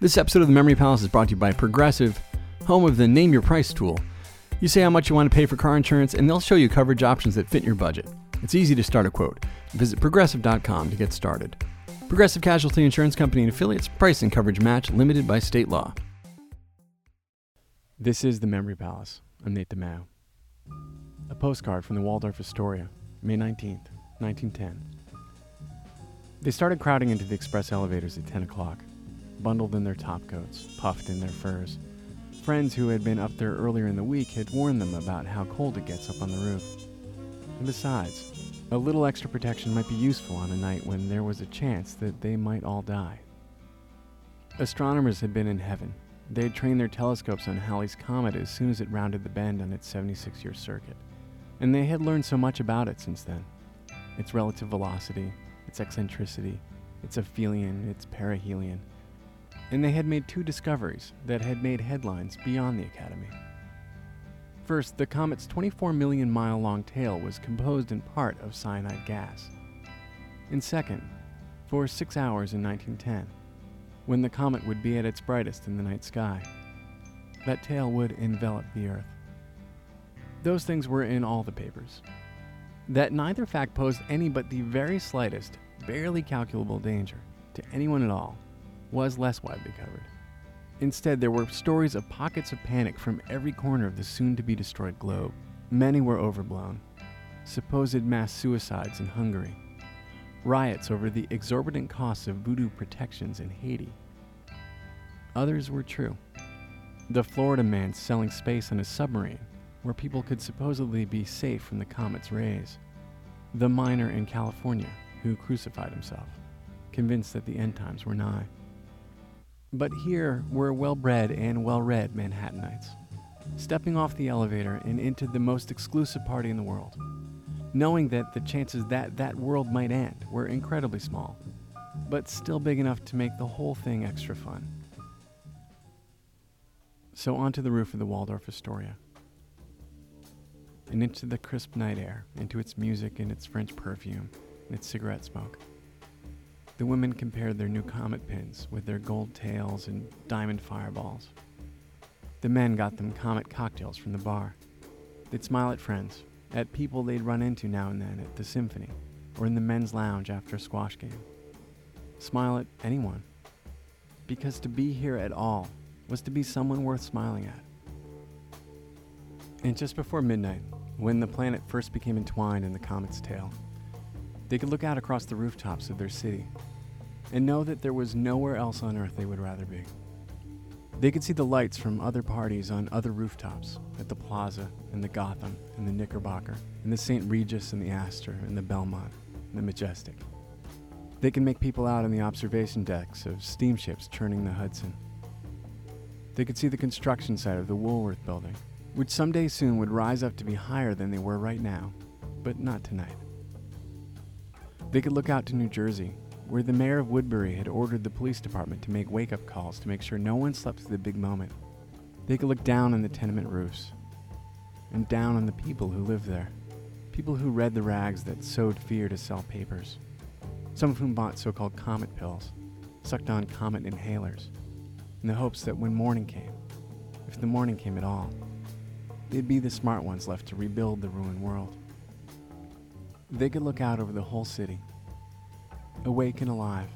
This episode of the Memory Palace is brought to you by Progressive, home of the Name Your Price tool. You say how much you want to pay for car insurance, and they'll show you coverage options that fit your budget. It's easy to start a quote. Visit progressive.com to get started. Progressive Casualty Insurance Company and affiliates, price and coverage match limited by state law. This is the Memory Palace. I'm Nate DiMeo. A postcard from the Waldorf Astoria, May 19th, 1910. They started crowding into the express elevators at 10 o'clock, bundled in their topcoats, puffed in their furs. Friends who had been up there earlier in the week had warned them about how cold it gets up on the roof. And besides, a little extra protection might be useful on a night when there was a chance that they might all die. Astronomers had been in heaven. They had trained their telescopes on Halley's Comet as soon as it rounded the bend on its 76 year circuit. And they had learned so much about it since then its relative velocity, its eccentricity, its aphelion, its perihelion. And they had made two discoveries that had made headlines beyond the Academy. First, the comet's 24 million mile long tail was composed in part of cyanide gas. And second, for six hours in 1910, when the comet would be at its brightest in the night sky, that tail would envelop the Earth. Those things were in all the papers. That neither fact posed any but the very slightest, barely calculable danger to anyone at all was less widely covered. Instead, there were stories of pockets of panic from every corner of the soon to be destroyed globe. Many were overblown. Supposed mass suicides in Hungary, riots over the exorbitant costs of voodoo protections in Haiti. Others were true. The Florida man selling space on a submarine where people could supposedly be safe from the comet's rays. The miner in California who crucified himself, convinced that the end times were nigh. But here were well bred and well read Manhattanites, stepping off the elevator and into the most exclusive party in the world, knowing that the chances that that world might end were incredibly small, but still big enough to make the whole thing extra fun. So onto the roof of the Waldorf Astoria, and into the crisp night air, into its music and its French perfume and its cigarette smoke. The women compared their new comet pins with their gold tails and diamond fireballs. The men got them comet cocktails from the bar. They'd smile at friends, at people they'd run into now and then at the symphony or in the men's lounge after a squash game. Smile at anyone. Because to be here at all was to be someone worth smiling at. And just before midnight, when the planet first became entwined in the comet's tail, they could look out across the rooftops of their city and know that there was nowhere else on Earth they would rather be. They could see the lights from other parties on other rooftops at the Plaza and the Gotham and the Knickerbocker and the St. Regis and the Astor and the Belmont and the Majestic. They could make people out on the observation decks of steamships churning the Hudson. They could see the construction site of the Woolworth building, which someday soon would rise up to be higher than they were right now, but not tonight. They could look out to New Jersey, where the mayor of Woodbury had ordered the police department to make wake up calls to make sure no one slept through the big moment. They could look down on the tenement roofs and down on the people who lived there. People who read the rags that sowed fear to sell papers. Some of whom bought so called comet pills, sucked on comet inhalers, in the hopes that when morning came, if the morning came at all, they'd be the smart ones left to rebuild the ruined world. They could look out over the whole city, awake and alive,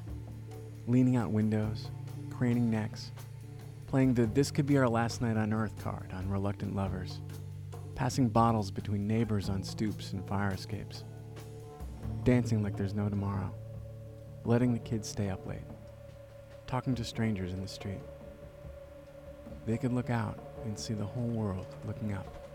leaning out windows, craning necks, playing the This Could Be Our Last Night on Earth card on reluctant lovers, passing bottles between neighbors on stoops and fire escapes, dancing like there's no tomorrow, letting the kids stay up late, talking to strangers in the street. They could look out and see the whole world looking up.